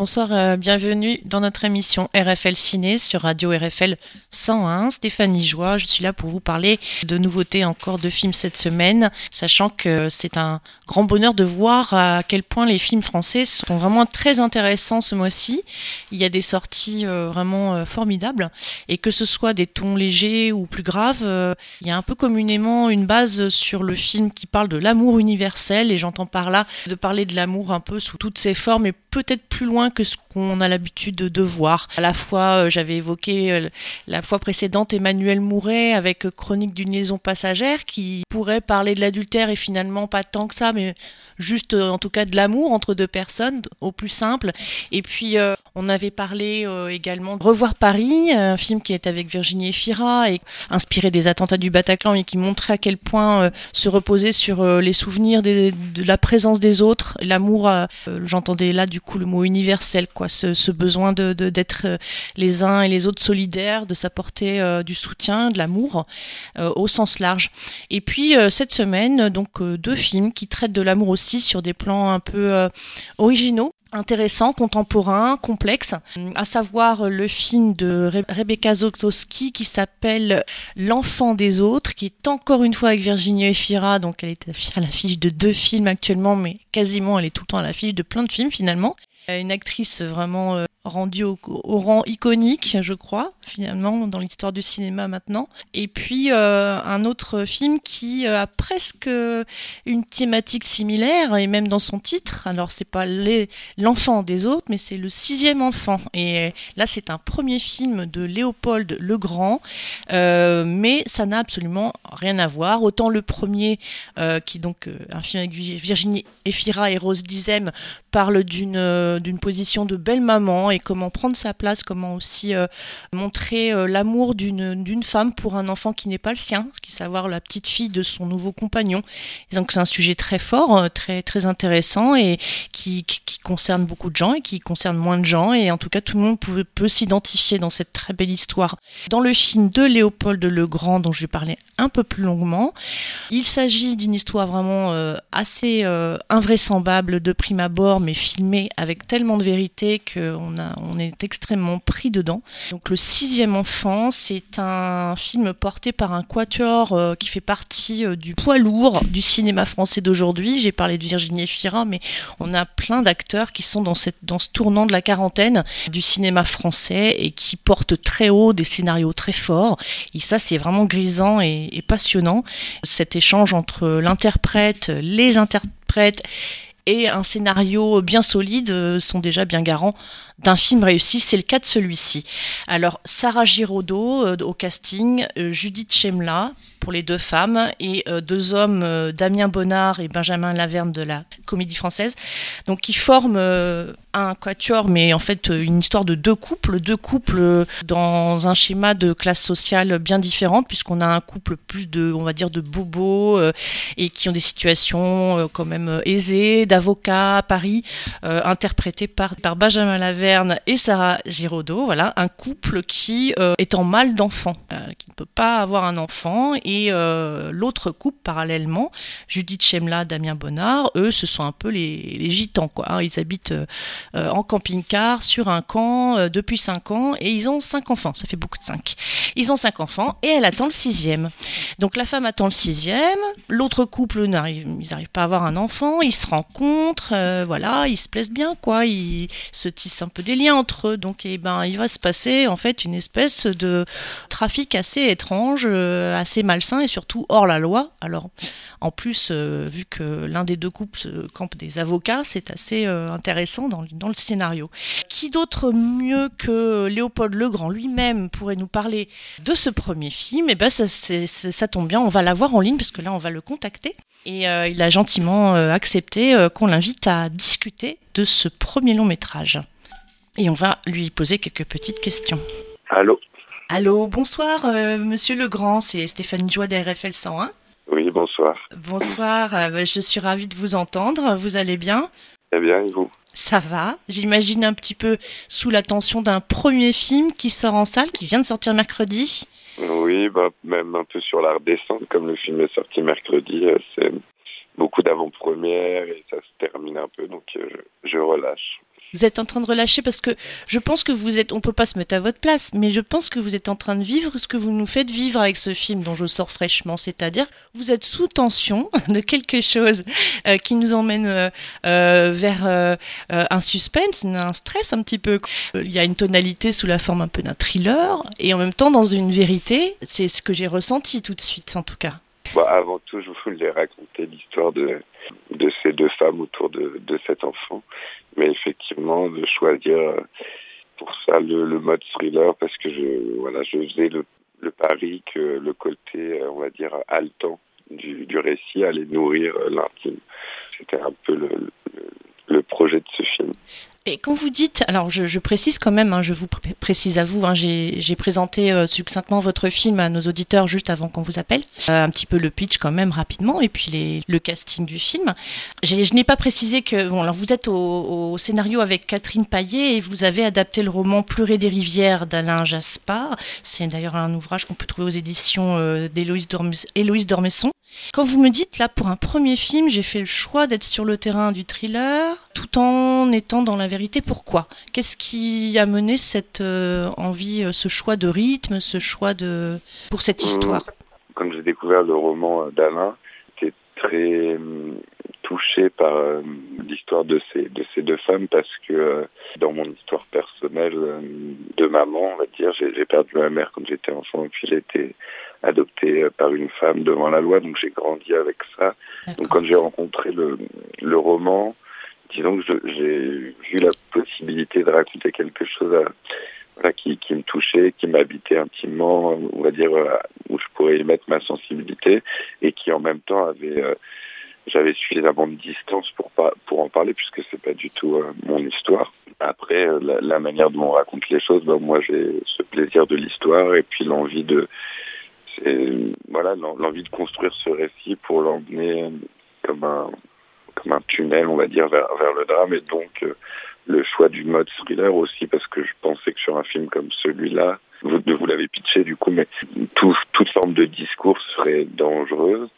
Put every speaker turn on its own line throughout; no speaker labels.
bonsoir, euh, bienvenue dans notre émission RFL Ciné sur Radio RFL 101. Stéphanie Joie, je suis là pour vous parler de nouveautés encore de films cette semaine, sachant que c'est un grand bonheur de voir à quel point les films français sont vraiment très intéressants ce mois-ci. Il y a des sorties euh, vraiment euh, formidables et que ce soit des tons légers ou plus graves, il y a un peu communément une base sur le film qui parle de l'amour universel et j'entends par là de parler de l'amour un peu sous toutes ses formes et peut-être plus loin que ce qu'on a l'habitude de, voir. À la fois, euh, j'avais évoqué euh, la fois précédente Emmanuel Mouret avec Chronique d'une liaison passagère qui pourrait parler de l'adultère et finalement pas tant que ça, mais juste euh, en tout cas de l'amour entre deux personnes au plus simple. Et puis on avait parlé également Revoir Paris, un film qui est avec Virginie Efira et inspiré des attentats du Bataclan et qui montrait à quel point se reposer sur les souvenirs de la présence des autres, l'amour, j'entendais là du coup le mot universel, quoi, ce, besoin de d'être euh, les uns et les autres solidaires, de s'apporter euh, du soutien, de l'amour euh, au sens large. Et puis cette semaine, donc deux films qui traitent de l'amour aussi sur des plans un peu originaux intéressants, contemporains, complexes, à savoir le film de Rebecca Zotowski qui s'appelle L'enfant des autres, qui est encore une fois avec Virginie Efira, donc elle est à l'affiche de deux films actuellement, mais quasiment elle est tout le temps à l'affiche de plein de films finalement. Une actrice vraiment euh, rendu au, rang iconique, je crois, finalement, dans l'histoire du cinéma maintenant. Et puis euh, un autre film qui euh, a presque une thématique similaire, et même dans son titre. Alors c'est pas l'enfant des autres, mais c'est le sixième enfant. Et là c'est un premier film de Léopold Legrand, euh, mais ça n'a absolument rien à voir. Autant le premier, euh, qui donc un film avec Virginie Efira et Rose Dizem, parle d'une d'une position de belle maman et comment prendre sa place, comment aussi euh, montrer euh, l'amour d'une femme pour un enfant qui n'est pas le sien, qui savoir la petite fille de son nouveau compagnon. donc c'est un sujet très fort, euh, très très intéressant et qui, qui, concerne beaucoup de gens et qui concerne moins de gens et en tout cas tout le monde peut, s'identifier dans cette très belle histoire. Dans le film de Léopold le Grand dont je vais parler un peu plus longuement, il s'agit d'une histoire vraiment assez invraisemblable de prime abord mais filmée avec tellement de vérité qu'on on est extrêmement pris dedans. Donc le sixième enfant, c'est un film porté par un quatuor euh, qui fait partie euh, du poids lourd du cinéma français d'aujourd'hui. J'ai parlé de Virginie Efira, mais on a plein d'acteurs qui sont dans, cette, dans ce tournant de la quarantaine du cinéma français et qui portent très haut des scénarios très forts. Et ça, c'est vraiment grisant et passionnant. Cet échange entre l'interprète, les interprètes et un scénario bien solide euh, sont déjà bien garants d'un film réussi. C'est le cas de celui-ci. Alors, Sarah Giraudot euh, au casting, euh, Judith Chemla pour les deux femmes et deux hommes, Damien Bonnard et Benjamin Laverne de la Comédie Française. Donc, qui forment un quatuor, mais en fait une histoire de deux couples, deux couples dans un schéma de classe sociale bien différente, puisqu'on a un couple plus de, on va dire, de bobos et qui ont des situations quand même aisées, d'avocats à Paris, euh, interprété par, Benjamin Laverne et Sarah Giraudot. Voilà, un couple qui euh, est en mal d'enfant, euh, qui ne peut pas avoir un enfant, et l'autre couple parallèlement, Judith Chemla, Damien Bonnard, eux, ce sont un peu les, gitans, quoi. Hein. Ils habitent en camping-car sur un camp depuis cinq ans et ils ont cinq enfants. Ça fait beaucoup de cinq. Ils ont cinq enfants et elle attend le sixième. Donc la femme attend le sixième, l'autre couple n'arrive, ils n'arrivent pas à avoir un enfant, ils se rencontrent euh, voilà, ils se plaisent bien, quoi. Ils se tissent un peu des liens entre eux. Donc, eh ben, il va se passer en fait une espèce de trafic assez étrange, euh, assez malsain et surtout hors la loi. Alors, en plus, euh, vu que l'un des deux couples campe des avocats, c'est assez intéressant dans, le scénario. Qui d'autre mieux que Léopold Legrand lui-même pourrait nous parler de ce premier film? Eh ben, ça, ça tombe bien, on va l'avoir en ligne parce que là, on va le contacter. Et il a gentiment accepté qu'on l'invite à discuter de ce premier long métrage. Et on va lui poser quelques petites questions.
Allô
Allô, bonsoir euh, Monsieur Legrand, c'est Stéphanie Joie d'RFL 101.
Oui, bonsoir.
Bonsoir, euh, je suis ravie de vous entendre, vous allez bien?
Très bien, et vous?
Ça va. J'imagine un petit peu sous la tension d'un premier film qui sort en salle, qui vient de sortir mercredi.
Oui, bah, même un peu sur la redescente, comme le film est sorti mercredi. Euh, c'est beaucoup d'avant-premières et ça se termine un peu, donc euh, je, relâche.
Vous êtes en train de relâcher parce que je pense que vous êtes, on peut pas se mettre à votre place, mais je pense que vous êtes en train de vivre ce que vous nous faites vivre avec ce film dont je sors fraîchement, c'est-à-dire vous êtes sous tension de quelque chose euh, qui nous emmène euh, euh, vers un suspense, un stress un petit peu. Il y a une tonalité sous la forme un peu d'un thriller et en même temps dans une vérité. C'est ce que j'ai ressenti tout de suite, en tout cas.
Bah, avant tout, je voulais raconter l'histoire de, ces deux femmes autour de, cet enfant. Mais effectivement, de choisir euh, pour ça le, mode thriller parce que je, voilà, je faisais le, le pari que le côté, euh, on va dire, haletant du, récit allait nourrir euh, l'intime. C'était un peu le, le projet de ce film.
Et quand vous dites, alors je, je précise quand même, hein, je vous pr précise à vous, hein, j'ai présenté euh, succinctement votre film à nos auditeurs juste avant qu'on vous appelle, euh, un petit peu le pitch quand même rapidement, et puis les, le casting du film. Je n'ai pas précisé que, bon, alors vous êtes au, au, scénario avec Catherine Paillet et vous avez adapté le roman Pleurer des rivières d'Alain Jaspard. C'est d'ailleurs un ouvrage qu'on peut trouver aux éditions euh, d'Héloïse Dormesson. Quand vous me dites là, pour un premier film, j'ai fait le choix d'être sur le terrain du thriller, tout en étant dans la vérité. Pourquoi? Qu'est-ce qui a mené cette euh, envie, euh, ce choix de rythme, ce choix de pour cette histoire?
Quand j'ai découvert le roman euh, d'Alain, j'étais très touché par l'histoire de ces de ces deux femmes parce que dans mon histoire personnelle de maman, on va dire, j'ai perdu ma mère quand j'étais enfant et puis j'ai été adopté par une femme devant la loi, donc j'ai grandi avec ça. Donc quand j'ai rencontré le le roman, disons que j'ai eu la possibilité de raconter quelque chose à, voilà, qui, qui me touchait, qui m'habitait intimement, on va dire, où je pourrais y mettre ma sensibilité, et qui en même temps avait, euh, j'avais suffisamment de distance pour pas, pour en parler, puisque c'est pas du tout euh, mon histoire. Après, euh, la, la, manière dont on raconte les choses, ben, moi j'ai ce plaisir de l'histoire et puis l'envie de, voilà, l'envie de construire ce récit pour l'emmener comme un comme un tunnel, on va dire, vers, le drame. Et donc, euh, le choix du mode thriller aussi, parce que je pensais que sur un film comme celui-là, vous, vous l'avez pitché du coup, mais tout, toute forme de discours serait dangereuse.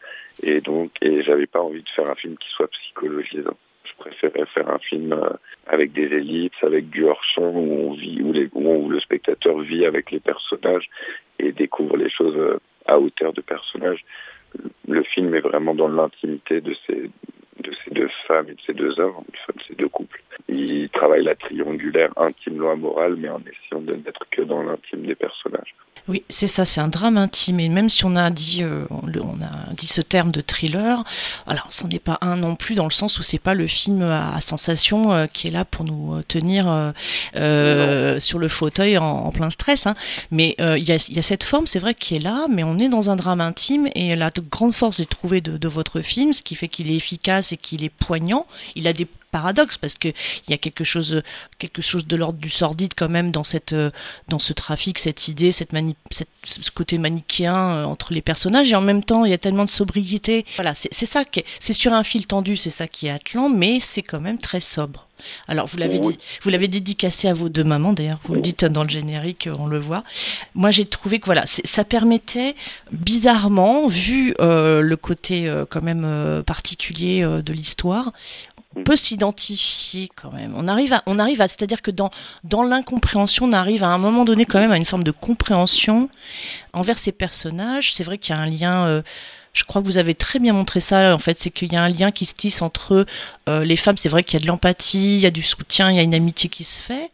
Et donc, et j'avais pas envie de faire un film qui soit psychologisant. Je préférais faire un film euh, avec des ellipses, avec du hors-champ, où le spectateur vit avec les personnages et découvre les choses euh, à hauteur de personnages. Le film est vraiment dans l'intimité de ces deux femmes et de ces deux hommes, de ces deux couples. Il travaille la triangulaire intime-loi morale, mais en essayant de n'être que dans l'intime des personnages.
Oui, c'est ça, c'est un drame intime. Et même si on a dit, euh, on a dit ce terme de thriller, alors c'en est pas un non plus dans le sens où c'est pas le film à, sensation euh, qui est là pour nous euh, tenir sur le fauteuil en, plein stress. Hein. Mais il y a, cette forme, c'est vrai, qui est là, mais on est dans un drame intime. Et la grande force, j'ai trouvé, de, de votre film, ce qui fait qu'il est efficace et qu'il est poignant. Il a des paradoxe parce que il y a quelque chose quelque chose de l'ordre du sordide quand même dans cette dans ce trafic cette idée cette, mani cette ce côté manichéen euh, entre les personnages. Et en même temps il y a tellement de sobriété. Voilà c'est ça c'est sur un fil tendu c'est ça qui est atlant mais c'est quand même très sobre. Alors vous l'avez dit, vous l'avez dédicacé à vos deux mamans d'ailleurs, vous le dites dans le générique, on le voit. Moi j'ai trouvé que voilà, ça permettait bizarrement, vu euh, le côté euh, quand même euh, particulier euh, de l'histoire, peut s'identifier quand même. On arrive à, on arrive à, c'est-à-dire que dans, dans l'incompréhension, on arrive à un moment donné quand même à une forme de compréhension envers ces personnages. C'est vrai qu'il y a un lien, euh, je crois que vous avez très bien montré ça, en fait, c'est qu'il y a un lien qui se tisse entre euh, les femmes. C'est vrai qu'il y a de l'empathie, il y a du soutien, il y a une amitié qui se fait.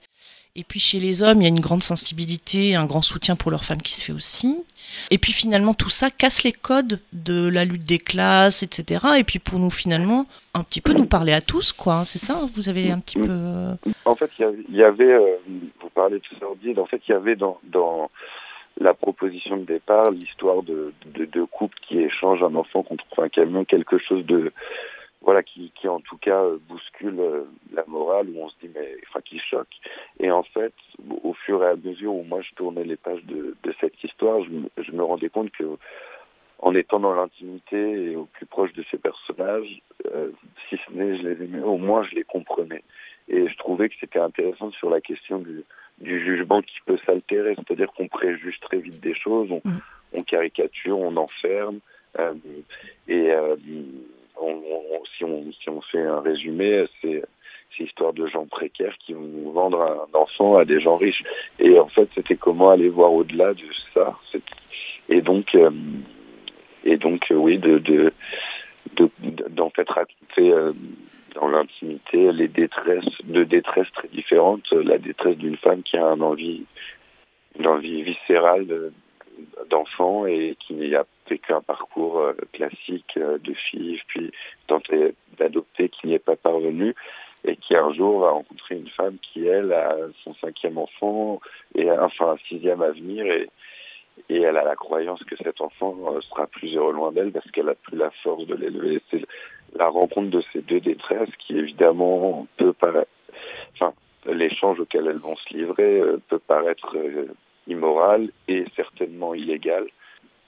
Et puis chez les hommes, il y a une grande sensibilité, un grand soutien pour leurs femmes qui se fait aussi. Et puis finalement, tout ça casse les codes de la lutte des classes, etc. Et puis pour nous, finalement, un petit peu nous parler à tous, quoi. C'est ça Vous avez un petit peu... Euh,
en fait, il y avait, euh, vous parlez de sordide, en fait, il y avait dans, la proposition de départ l'histoire de, de couples qui échangent un enfant contre un camion, quelque chose de voilà, qui, qui en tout cas euh, bouscule euh, la morale, où on se dit, mais, enfin, qui choque. Et en fait, au fur et à mesure où moi je tournais les pages de, de cette histoire, je, me, je me rendais compte que, en étant dans l'intimité et au plus proche de ces personnages, euh, si ce n'est je les aimais, au moins je les comprenais. Et je trouvais que c'était intéressant sur la question du, du jugement qui peut s'altérer, c'est-à-dire qu'on préjuge très vite des choses, on, mmh. on caricature, on enferme, euh, et euh, si, on, si on fait un résumé, c'est ces histoires de gens précaires qui vont vendre un enfant à des gens riches. Et en fait, c'était comment aller voir au-delà de ça. Et donc, euh, et donc, oui, de, de, d'en fait raconter dans l'intimité les détresses, de détresses très différentes. La détresse d'une femme qui a un envie, une envie viscérale d'enfant et qui a vécu un parcours euh, classique euh, de fille, puis tenté d'adopter, qui n'y est pas parvenu et qui un jour va rencontrer une femme qui, elle, a son cinquième enfant et enfin un sixième à venir et, et elle a la croyance que cet enfant euh, sera plus heureux loin d'elle parce qu'elle a plus la force de l'élever. C'est la rencontre de ces deux détresses qui évidemment peut paraître, enfin, l'échange auquel elles vont se livrer peut paraître immoral et certainement illégal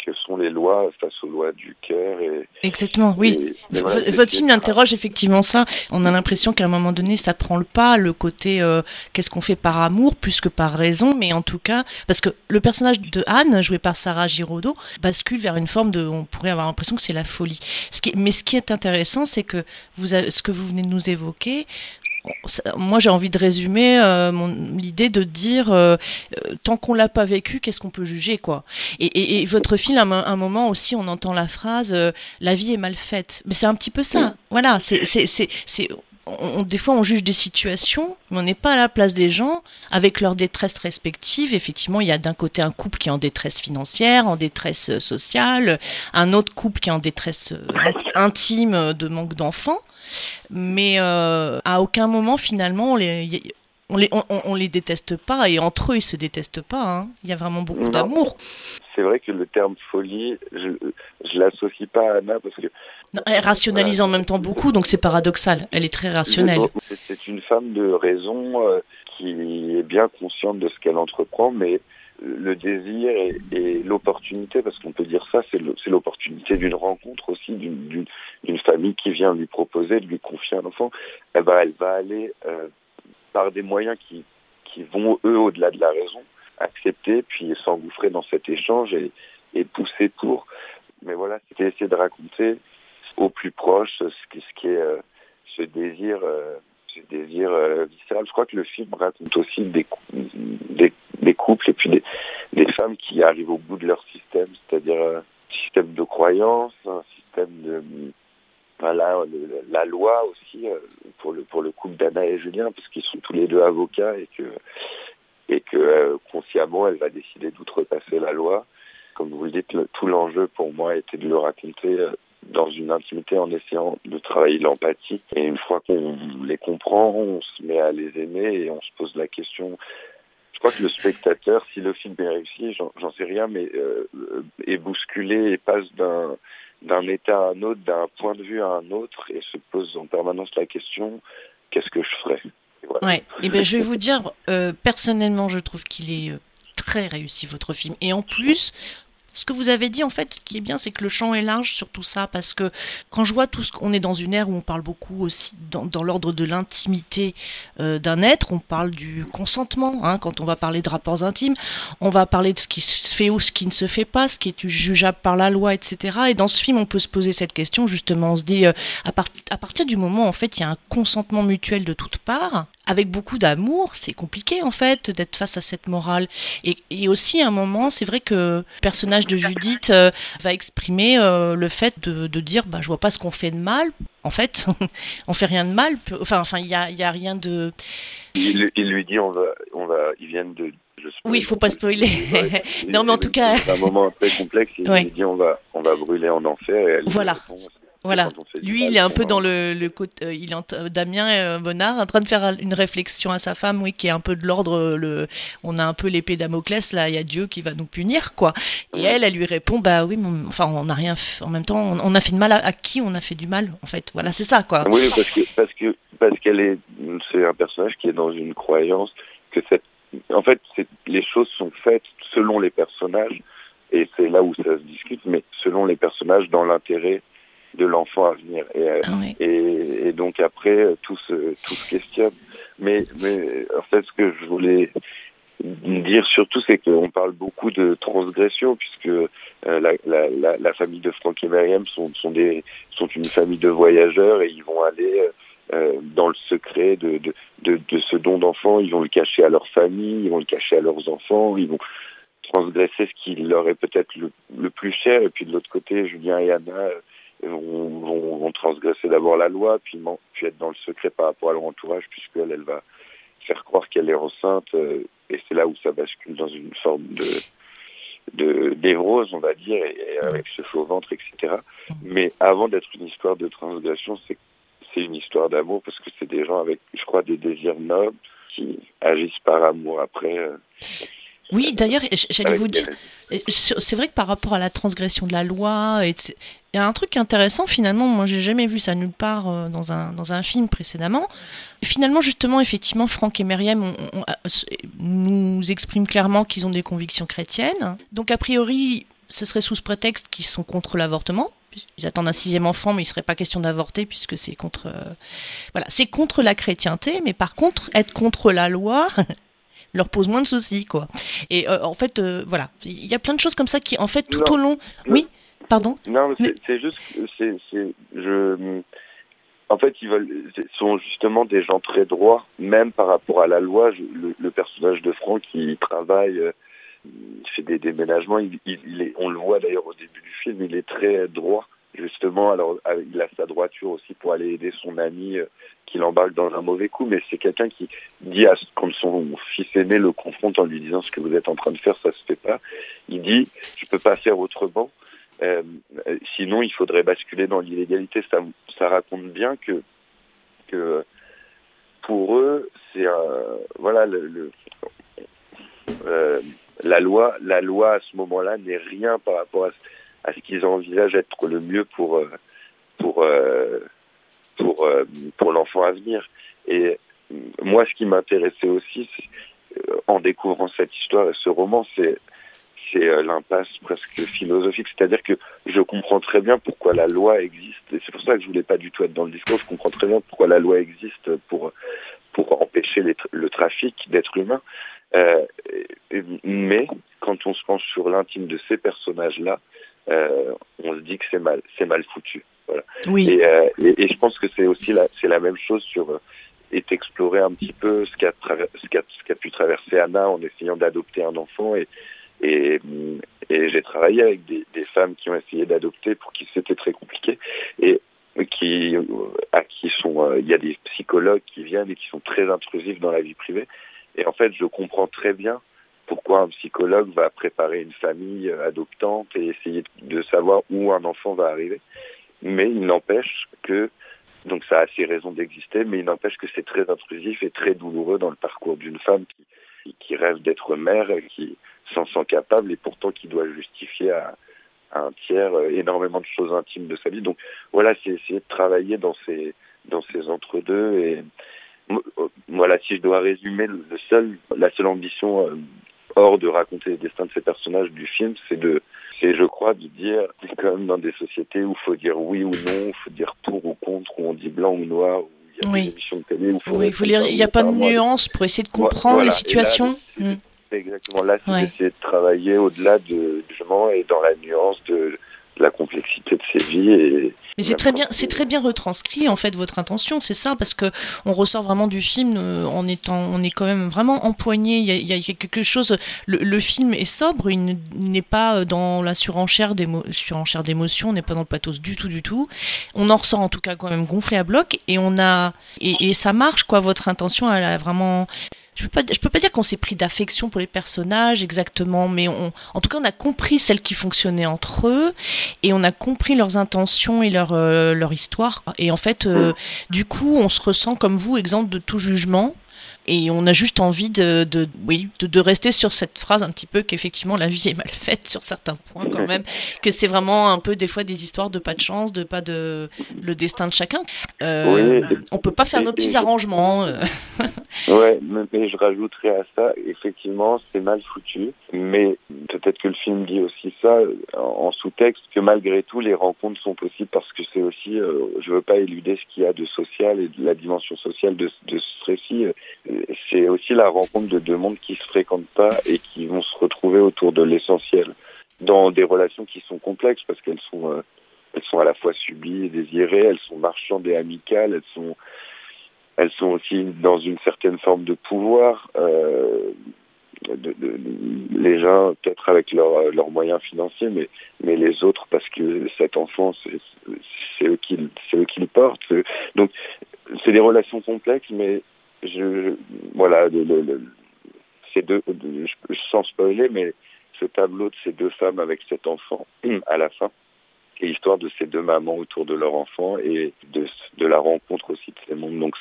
que sont les lois face aux lois du cœur. Et,
Exactement, oui. Votre film interroge effectivement ça. On a l'impression qu'à un moment donné, ça prend le pas, le côté euh, qu'est-ce qu'on fait par amour plus que par raison, mais en tout cas, parce que le personnage de Anne, joué par Sarah Giraudot, bascule vers une forme de, on pourrait avoir l'impression que c'est la folie. Ce qui, mais ce qui est intéressant, c'est que vous ce que vous venez de nous évoquer, moi j'ai envie de résumer euh, l'idée de dire euh, euh, tant qu'on l'a pas vécu qu'est-ce qu'on peut juger quoi. Et, votre film à un, moment aussi on entend la phrase la vie est mal faite mais c'est un petit peu ça. Voilà c'est c'est des fois on juge des situations, mais on n'est pas à la place des gens avec leurs détresses respectives. Effectivement, il y a d'un côté un couple qui est en détresse financière, en détresse sociale, un autre couple qui est en détresse intime de manque d'enfants mais euh, à aucun moment finalement on les, on les, on, les déteste pas et entre eux ils se détestent pas. Hein. Il y a vraiment beaucoup d'amour.
C'est vrai que le terme folie, je, je l'associe pas à Anna parce que.
elle rationalise en même temps beaucoup, donc c'est paradoxal. Elle est très rationnelle.
C'est une femme de raison euh, qui est bien consciente de ce qu'elle entreprend, mais le désir et, l'opportunité, parce qu'on peut dire ça, c'est l'opportunité d'une rencontre aussi, d'une famille qui vient lui proposer de lui confier un enfant, eh ben, elle va aller euh, par des moyens qui, qui vont, eux, au-delà de la raison, accepter, puis s'engouffrer dans cet échange et, pousser pour. Mais voilà, c'était essayer de raconter au plus proche ce, ce qui est euh, ce désir euh, ce désir viscéral. Je crois que le film raconte aussi des, des, des couples et puis des, des, femmes qui arrivent au bout de leur système, c'est-à-dire un système de croyance, un système de la loi aussi euh, pour le pour le couple d'Anna et Julien parce qu'ils sont tous les deux avocats et que et que euh, consciemment elle va décider d'outrepasser la loi. Comme vous le dites, tout l'enjeu pour moi était de le raconter euh, dans une intimité en essayant de travailler l'empathie. Et une fois qu'on les comprend, on se met à les aimer et on se pose la question. Je crois que le spectateur, si le film est réussi, j'en sais rien, mais est bousculé et passe d'un d'un état à un autre, d'un point de vue à un autre, et se pose en permanence la question qu'est-ce que je ferais?
Ouais. Et eh ben je vais vous dire, euh, personnellement, je trouve qu'il est euh, très réussi votre film. Et en plus, ce que vous avez dit, en fait, ce qui est bien, c'est que le champ est large sur tout ça, parce que quand je vois tout ce qu'on est dans une ère où on parle beaucoup aussi dans, l'ordre de l'intimité euh, d'un être, on parle du consentement, hein, quand on va parler de rapports intimes, on va parler de ce qui se fait ou ce qui ne se fait pas, ce qui est jugeable par la loi, etc. Et dans ce film, on peut se poser cette question, justement, on se dit, euh, à, partir du moment, en fait, il y a un consentement mutuel de toutes parts, avec beaucoup d'amour, c'est compliqué en fait d'être face à cette morale. Et, et aussi à un moment, c'est vrai que le personnage de Judith euh, va exprimer euh, le fait de, de, dire bah je vois pas ce qu'on fait de mal. En fait, on fait rien de mal. Enfin, enfin, il y a, y a rien de.
Il, il, lui dit on va, on va, ils viennent de.
Oui, il faut pas spoiler. non, mais en tout cas.
C'est un moment très complexe. Il lui dit on va, on va brûler en enfer. Et elle
voilà. Voilà. Lui, il est un peu dans le, le côté, euh, il est Damien euh, Bonnard en train de faire une réflexion à sa femme, oui, qui est un peu de l'ordre, euh, le, on a un peu l'épée Damoclès, là, il y a Dieu qui va nous punir, quoi. Et elle, elle lui répond, bah oui, enfin, on n'a rien, en même temps, on, a fait de mal à, qui on a fait du mal, en fait. Voilà, c'est ça, quoi.
Oui, parce que, parce que, parce qu'elle est, c'est un personnage qui est dans une croyance que cette, en fait, les choses sont faites selon les personnages, et c'est là où ça se discute, mais selon les personnages dans l'intérêt de l'enfant à venir. Et, euh, ah et, et, donc après, tout se, tout se questionne. Mais, mais en fait, ce que je voulais dire surtout, c'est qu'on parle beaucoup de transgression, puisque euh, la, la, la, famille de Franck et Mariam sont, sont, des, sont une famille de voyageurs et ils vont aller dans le secret de, de, de, de ce don d'enfant. Ils vont le cacher à leur famille, ils vont le cacher à leurs enfants, ils vont transgresser ce qui leur est peut-être le, le, plus cher. Et puis de l'autre côté, Julien et Anna vont, vont, vont transgresser d'abord la loi, puis, puis être dans le secret par rapport à leur entourage, puisqu'elle elle va faire croire qu'elle est enceinte. et c'est là où ça bascule dans une forme de de névrose, on va dire, et, avec ce faux ventre, etc. Mais avant d'être une histoire de transgression, c'est c'est une histoire d'amour parce que c'est des gens avec, je crois, des désirs nobles qui agissent par amour après. Euh,
oui, d'ailleurs, j'allais vous dire, c'est vrai que par rapport à la transgression de la loi, il y a un truc intéressant finalement, moi j'ai jamais vu ça nulle part euh, dans un, dans un film précédemment. Finalement, justement, effectivement, Franck et Myriam on, nous expriment clairement qu'ils ont des convictions chrétiennes. Donc a priori, ce serait sous ce prétexte qu'ils sont contre l'avortement. Ils attendent un sixième enfant, mais il ne serait pas question d'avorter puisque c'est contre, euh, voilà, c'est contre la chrétienté, mais par contre, être contre la loi, leur pose moins de soucis, quoi. Et euh, en fait, euh, voilà, il y a plein de choses comme ça qui, en fait, tout au long. Oui, pardon.
Non, c'est juste, c'est, je. En fait, ils veulent, sont justement des gens très droits, même par rapport à la loi. le, personnage de Franck, qui travaille, euh, il fait des déménagements. Il, il, est, on le voit d'ailleurs au début du film, il est très droit justement, alors il a sa droiture aussi pour aller aider son ami euh, qui l'embarque dans un mauvais coup, mais c'est quelqu'un qui dit à quand son fils aîné le confronte en lui disant ce que vous êtes en train de faire, ça se fait pas. Il dit je peux pas faire autrement. Euh, sinon, il faudrait basculer dans l'illégalité. Ça, raconte bien que pour eux, c'est voilà le, euh, la loi, la loi à ce moment-là n'est rien par rapport à à ce qu'ils envisagent être le mieux pour euh, pour euh, pour euh, pour l'enfant à venir. Et moi, ce qui m'intéressait aussi en découvrant cette histoire et ce roman, c'est c'est l'impasse presque philosophique, c'est-à-dire que je comprends très bien pourquoi la loi existe, et c'est pour ça que je voulais pas du tout être dans le discours, je comprends très bien pourquoi la loi existe pour pour empêcher le trafic d'êtres humains, mais quand on se penche sur l'intime de ces personnages-là, euh, on se dit que c'est mal, c'est mal foutu. Voilà.
Oui.
Et, euh, et, et, je pense que c'est aussi la, c'est la même chose sur euh, est explorer un petit peu ce qu'a ce qu'a ce qu'a pu traverser Anna en essayant d'adopter un enfant et et, et j'ai travaillé avec des, des, femmes qui ont essayé d'adopter pour qui c'était très compliqué et qui à qui sont il y a des psychologues qui viennent et qui sont très intrusifs dans la vie privée et en fait je comprends très bien un psychologue va préparer une famille euh, adoptante et essayer de savoir où un enfant va arriver. Mais il n'empêche que, donc ça a ses raisons d'exister, mais il n'empêche que c'est très intrusif et très douloureux dans le parcours d'une femme qui, rêve d'être mère, qui s'en sent capable et pourtant qui doit justifier à, à un tiers euh, énormément de choses intimes de sa vie. Donc voilà, c'est essayer de travailler dans ces, dans ces entre-deux et voilà, si je dois résumer, le seul, la seule ambition euh, hors de raconter les destins de ces personnages du film, c'est de, c'est je crois de dire, c'est quand même dans des sociétés où il faut dire oui ou non, il faut dire pour ou contre, où on dit blanc ou noir, où il y a
oui.
des émissions de télé, où
oui, il faut lire, il n'y a pas de nuance pour essayer de comprendre
voilà.
les situations.
Là, mm. Exactement. Là, c'est ouais. d'essayer de travailler au-delà de, justement, et dans la nuance de, la complexité de ces vies. Et
Mais c'est très bien, c'est très bien retranscrit en fait votre intention, c'est ça, parce que on ressort vraiment du film euh, en étant, on est quand même vraiment empoigné. Il y a, il y a quelque chose. Le, le, film est sobre, il n'est pas dans la surenchère d'émotions, on n'est pas dans le pathos du tout, du tout. On en ressort en tout cas quand même gonflé à bloc et on a et, et ça marche quoi. Votre intention, elle a vraiment je peux pas, je peux pas dire qu'on s'est pris d'affection pour les personnages exactement, mais on, en tout cas, on a compris celles qui fonctionnaient entre eux et on a compris leurs intentions et leur, euh, leur histoire. Et en fait, euh, du coup, on se ressent comme vous, exemple de tout jugement. Et on a juste envie de, de oui, de, de, rester sur cette phrase un petit peu qu'effectivement la vie est mal faite sur certains points quand même, que c'est vraiment un peu des fois des histoires de pas de chance, de pas de le destin de chacun. Euh, oui, on peut pas faire nos petits arrangements.
ouais, mais je rajouterais à ça, effectivement, c'est mal foutu, mais peut-être que le film dit aussi ça en sous-texte que malgré tout les rencontres sont possibles parce que c'est aussi, euh, je veux pas éluder ce qu'il y a de social et de la dimension sociale de, de ce récit c'est aussi la rencontre de deux mondes qui se fréquentent pas et qui vont se retrouver autour de l'essentiel dans des relations qui sont complexes parce qu'elles sont euh, à la fois subies et désirées, elles sont marchandes et amicales, elles sont aussi dans une certaine forme de pouvoir. Euh, les gens peut-être avec leurs moyens financiers, mais, les autres parce que cet enfant, c'est eux qui, eux qui le portent. Donc, c'est des relations complexes, mais je, voilà, ces deux, je, sans spoiler, mais ce tableau de ces deux femmes avec cet enfant à la fin, et l'histoire de ces deux mamans autour de leur enfant et de, de la rencontre aussi de ces mondes. Donc,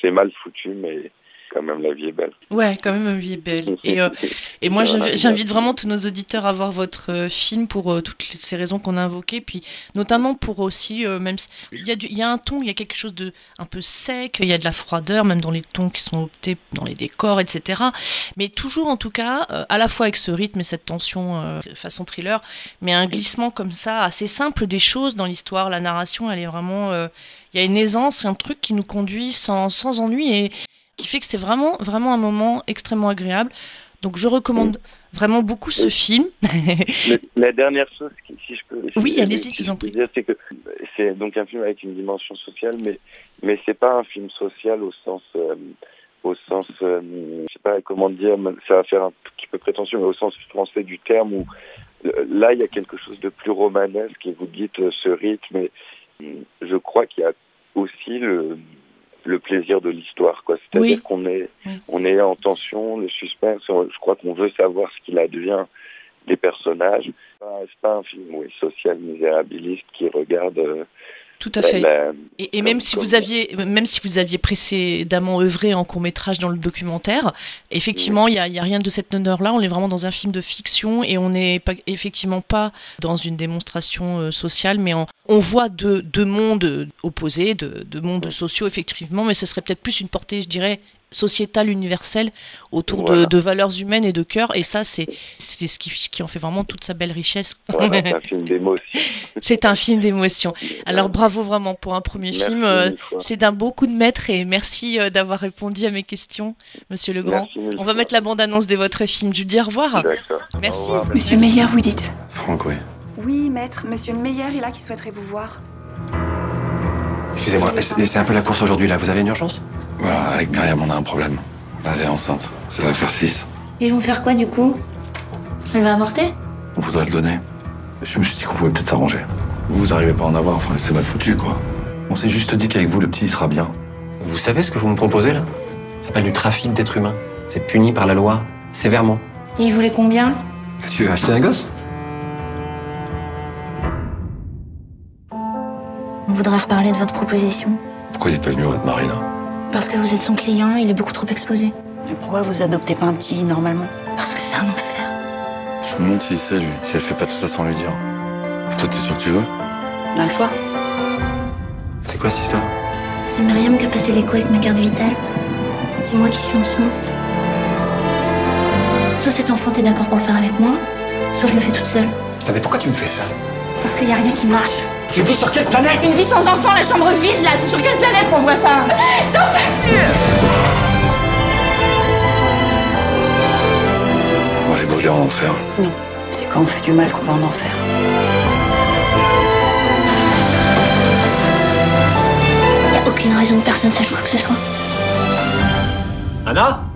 c'est mal foutu, mais quand même la vie est belle.
Ouais, quand même la vie est belle. Et, euh, et moi, j'invite vraiment tous nos auditeurs à voir votre euh, film pour euh, toutes ces raisons qu'on a invoquées, puis notamment pour aussi, même il y, a il y a un ton, il y a quelque chose de un peu sec, il y a de la froideur, même dans les tons qui sont optés dans les décors, etc. Mais toujours, en tout cas, à la fois avec ce rythme et cette tension façon thriller, mais un glissement comme ça, assez simple des choses dans l'histoire. La narration, elle est vraiment il y a une aisance, un truc qui nous conduit sans, sans ennui et, qui fait que c'est vraiment, vraiment un moment extrêmement agréable. Donc je recommande vraiment beaucoup ce film.
la dernière chose, si je peux.
Oui, allez-y, je vous en prie.
C'est que c'est donc un film avec une dimension sociale, mais mais c'est pas un film social au sens euh, au sens euh, je sais pas comment dire, ça va faire un petit peu prétentieux, mais au sens français du terme où euh, là il y a quelque chose de plus romanesque et vous dites ce rythme. Et, je crois qu'il y a aussi le le plaisir de l'histoire, quoi. C'est-à-dire qu'on est, on est en tension, le suspense. Je crois qu'on veut savoir ce qu'il advient des personnages. C'est pas un film social misérabiliste qui regarde euh,
tout à fait. et, même si vous aviez, même si vous aviez précédemment œuvré en court métrage dans le documentaire, effectivement, il n'y a, y a, rien de cette honneur-là. On est vraiment dans un film de fiction et on n'est pas, effectivement pas dans une démonstration euh, sociale, mais on, on voit deux, deux mondes opposés, deux, deux mondes sociaux, effectivement, mais ce serait peut-être plus une portée, je dirais, sociétale universelle autour de, valeurs humaines et de cœur. Et ça, c'est ce qui, qui en fait vraiment toute sa belle richesse.
c'est un film d'émotion.
c'est un film d'émotion. Alors bravo vraiment pour un premier film. Euh, c'est d'un beau coup de maître et merci euh, d'avoir répondu à mes questions, Monsieur Legrand. On va mettre la bande-annonce de votre film. Je vous dis au revoir. Merci.
Monsieur Meyer, vous dites
Franck, oui.
Oui, maître. Monsieur Meyer est là qui souhaiterait vous voir.
Excusez-moi, c'est un peu la course aujourd'hui là. Vous avez une urgence?
Voilà, avec Myriam, on a un problème. Elle est enceinte. Ça va faire 6.
Ils vont faire quoi du coup? Elle va avorter
On voudrait le donner. Je me suis dit qu'on pouvait peut-être s'arranger. Vous arrivez pas à en avoir, enfin, c'est mal foutu, quoi. On s'est juste dit qu'avec vous, le petit sera bien.
Vous savez ce que vous me proposez, là? Ça s'appelle du trafic d'êtres humains. C'est puni par la loi, sévèrement.
Et il voulait combien?
Que tu veux acheter un gosse?
On voudrait reparler de votre proposition.
Pourquoi il est pas venu votre mari, là?
Parce que vous êtes son client, il est beaucoup trop exposé.
Mais pourquoi vous adoptez pas un petit normalement?
Parce que c'est un enfer.
Je me demande s'il sait, lui. Si elle fait pas tout ça sans lui dire. Toi, t'es sûr que tu veux?
On a le choix.
C'est quoi cette histoire?
C'est Myriam qui a passé l'écho avec ma carte vitale. C'est moi qui suis enceinte. Soit cet enfant t'es d'accord pour le faire avec moi, soit je le fais toute seule.
Putain, mais pourquoi tu me fais ça?
Parce qu'il y a rien qui marche.
Tu vis sur quelle planète?
Une vie sans enfant, la chambre vide là, c'est sur quelle planète qu'on voit ça? Non, plus
On va les brûler en enfer.
Non, c'est quand on fait du mal qu'on va en enfer.
Y a aucune raison que personne sache quoi que ce soit.
Anna?